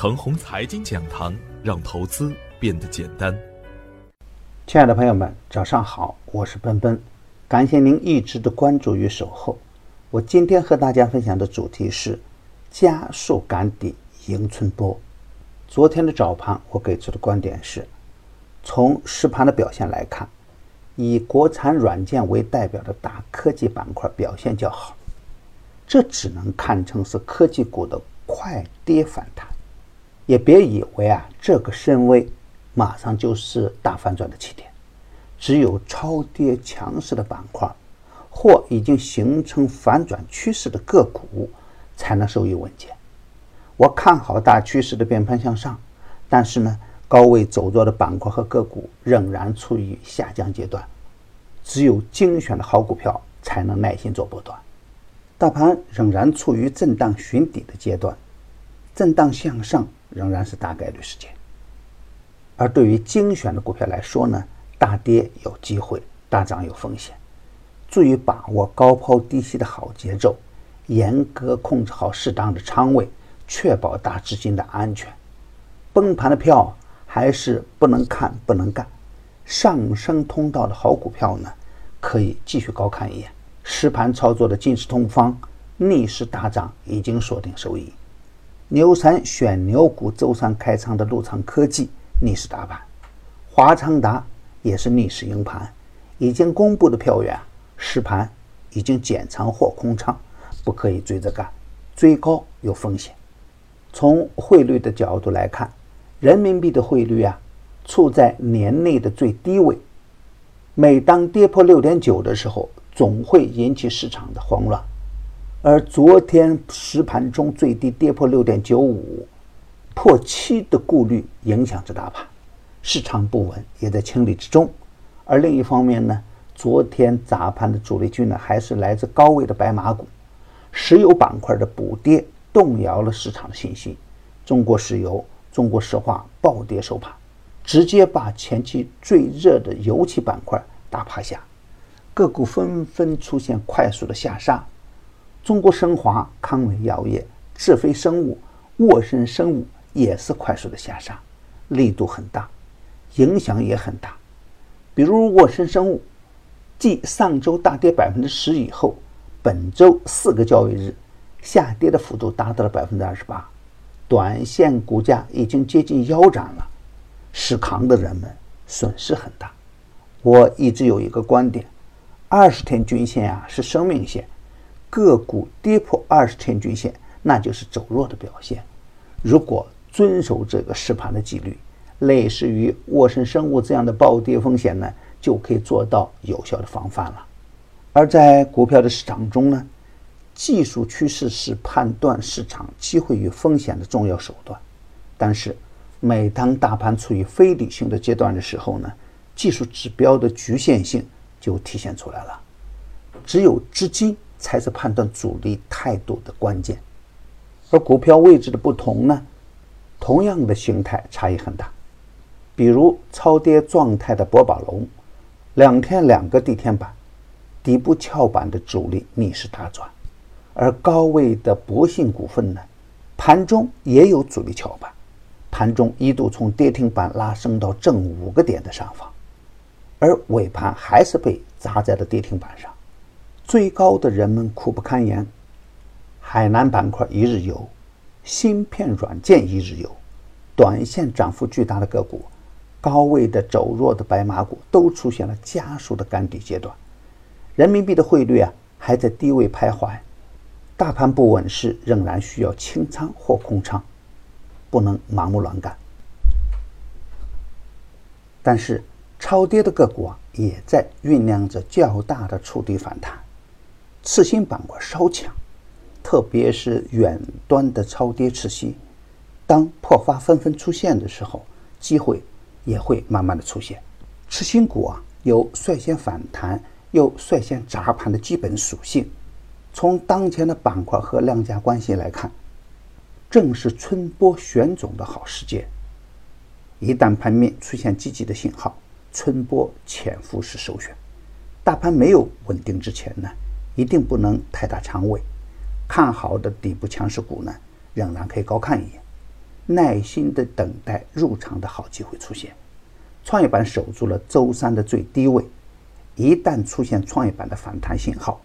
程红财经讲堂，让投资变得简单。亲爱的朋友们，早上好，我是奔奔，感谢您一直的关注与守候。我今天和大家分享的主题是加速赶底迎春波。昨天的早盘，我给出的观点是，从实盘的表现来看，以国产软件为代表的大科技板块表现较好，这只能看成是科技股的快跌反弹。也别以为啊，这个深 V 马上就是大反转的起点。只有超跌强势的板块，或已经形成反转趋势的个股，才能收益稳健。我看好大趋势的变盘向上，但是呢，高位走弱的板块和个股仍然处于下降阶段。只有精选的好股票，才能耐心做波段。大盘仍然处于震荡寻底的阶段，震荡向上。仍然是大概率事件，而对于精选的股票来说呢，大跌有机会，大涨有风险。注意把握高抛低吸的好节奏，严格控制好适当的仓位，确保大资金的安全。崩盘的票还是不能看不能干，上升通道的好股票呢，可以继续高看一眼。实盘操作的金石通方逆势大涨，已经锁定收益。牛散选牛股，周三开仓的陆昌科技逆势打板，华昌达也是逆势赢盘。已经公布的票源，实盘已经减仓或空仓，不可以追着干，追高有风险。从汇率的角度来看，人民币的汇率啊，处在年内的最低位。每当跌破六点九的时候，总会引起市场的慌乱。而昨天实盘中最低跌破六点九五，破七的顾虑影响着大盘，市场不稳也在情理之中。而另一方面呢，昨天砸盘的主力军呢，还是来自高位的白马股，石油板块的补跌动摇了市场的信心。中国石油、中国石化暴跌收盘，直接把前期最热的油气板块打趴下，个股纷纷出现快速的下杀。中国升华、康美药业、智飞生物、沃森生物也是快速的下杀，力度很大，影响也很大。比如沃森生物，继上周大跌百分之十以后，本周四个交易日下跌的幅度达到了百分之二十八，短线股价已经接近腰斩了，死扛的人们损失很大。我一直有一个观点，二十天均线啊是生命线。个股跌破二十天均线，那就是走弱的表现。如果遵守这个试盘的纪律，类似于沃森生物这样的暴跌风险呢，就可以做到有效的防范了。而在股票的市场中呢，技术趋势是判断市场机会与风险的重要手段。但是，每当大盘处于非理性的阶段的时候呢，技术指标的局限性就体现出来了。只有资金。才是判断主力态度的关键，而股票位置的不同呢，同样的形态差异很大。比如超跌状态的博宝龙，两天两个地天板，底部翘板的主力逆势大转；而高位的博信股份呢，盘中也有主力翘板，盘中一度从跌停板拉升到正五个点的上方，而尾盘还是被砸在了跌停板上。最高的人们苦不堪言，海南板块一日游，芯片软件一日游，短线涨幅巨大的个股，高位的走弱的白马股都出现了加速的赶底阶段。人民币的汇率啊还在低位徘徊，大盘不稳时仍然需要清仓或空仓，不能盲目乱干。但是超跌的个股啊也在酝酿着较大的触底反弹。次新板块稍强，特别是远端的超跌次新，当破发纷纷出现的时候，机会也会慢慢的出现。次新股啊，有率先反弹又率先砸盘的基本属性。从当前的板块和量价关系来看，正是春播选种的好时间。一旦盘面出现积极的信号，春播潜伏是首选。大盘没有稳定之前呢？一定不能太大仓位，看好的底部强势股呢，仍然可以高看一眼。耐心的等待入场的好机会出现。创业板守住了周三的最低位，一旦出现创业板的反弹信号，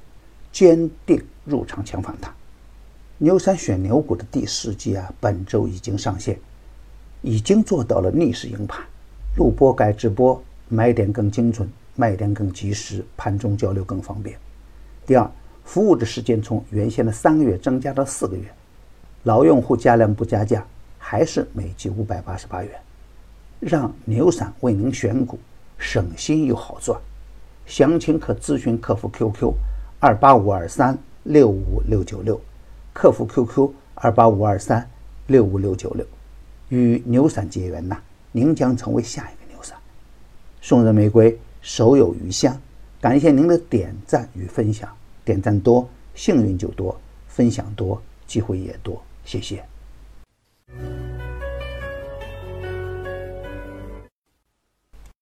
坚定入场抢反弹。牛散选牛股的第四季啊，本周已经上线，已经做到了逆势赢盘，录播改直播，买点更精准，卖点更及时，盘中交流更方便。第二，服务的时间从原先的三个月增加到四个月，老用户加量不加价，还是每季五百八十八元，让牛散为您选股，省心又好赚。详情可咨询客服 QQ：二八五二三六五六九六。客服 QQ 二八五二三六五六九六，与牛散结缘呐，您将成为下一个牛散。送人玫瑰，手有余香。感谢您的点赞与分享，点赞多，幸运就多；分享多，机会也多。谢谢。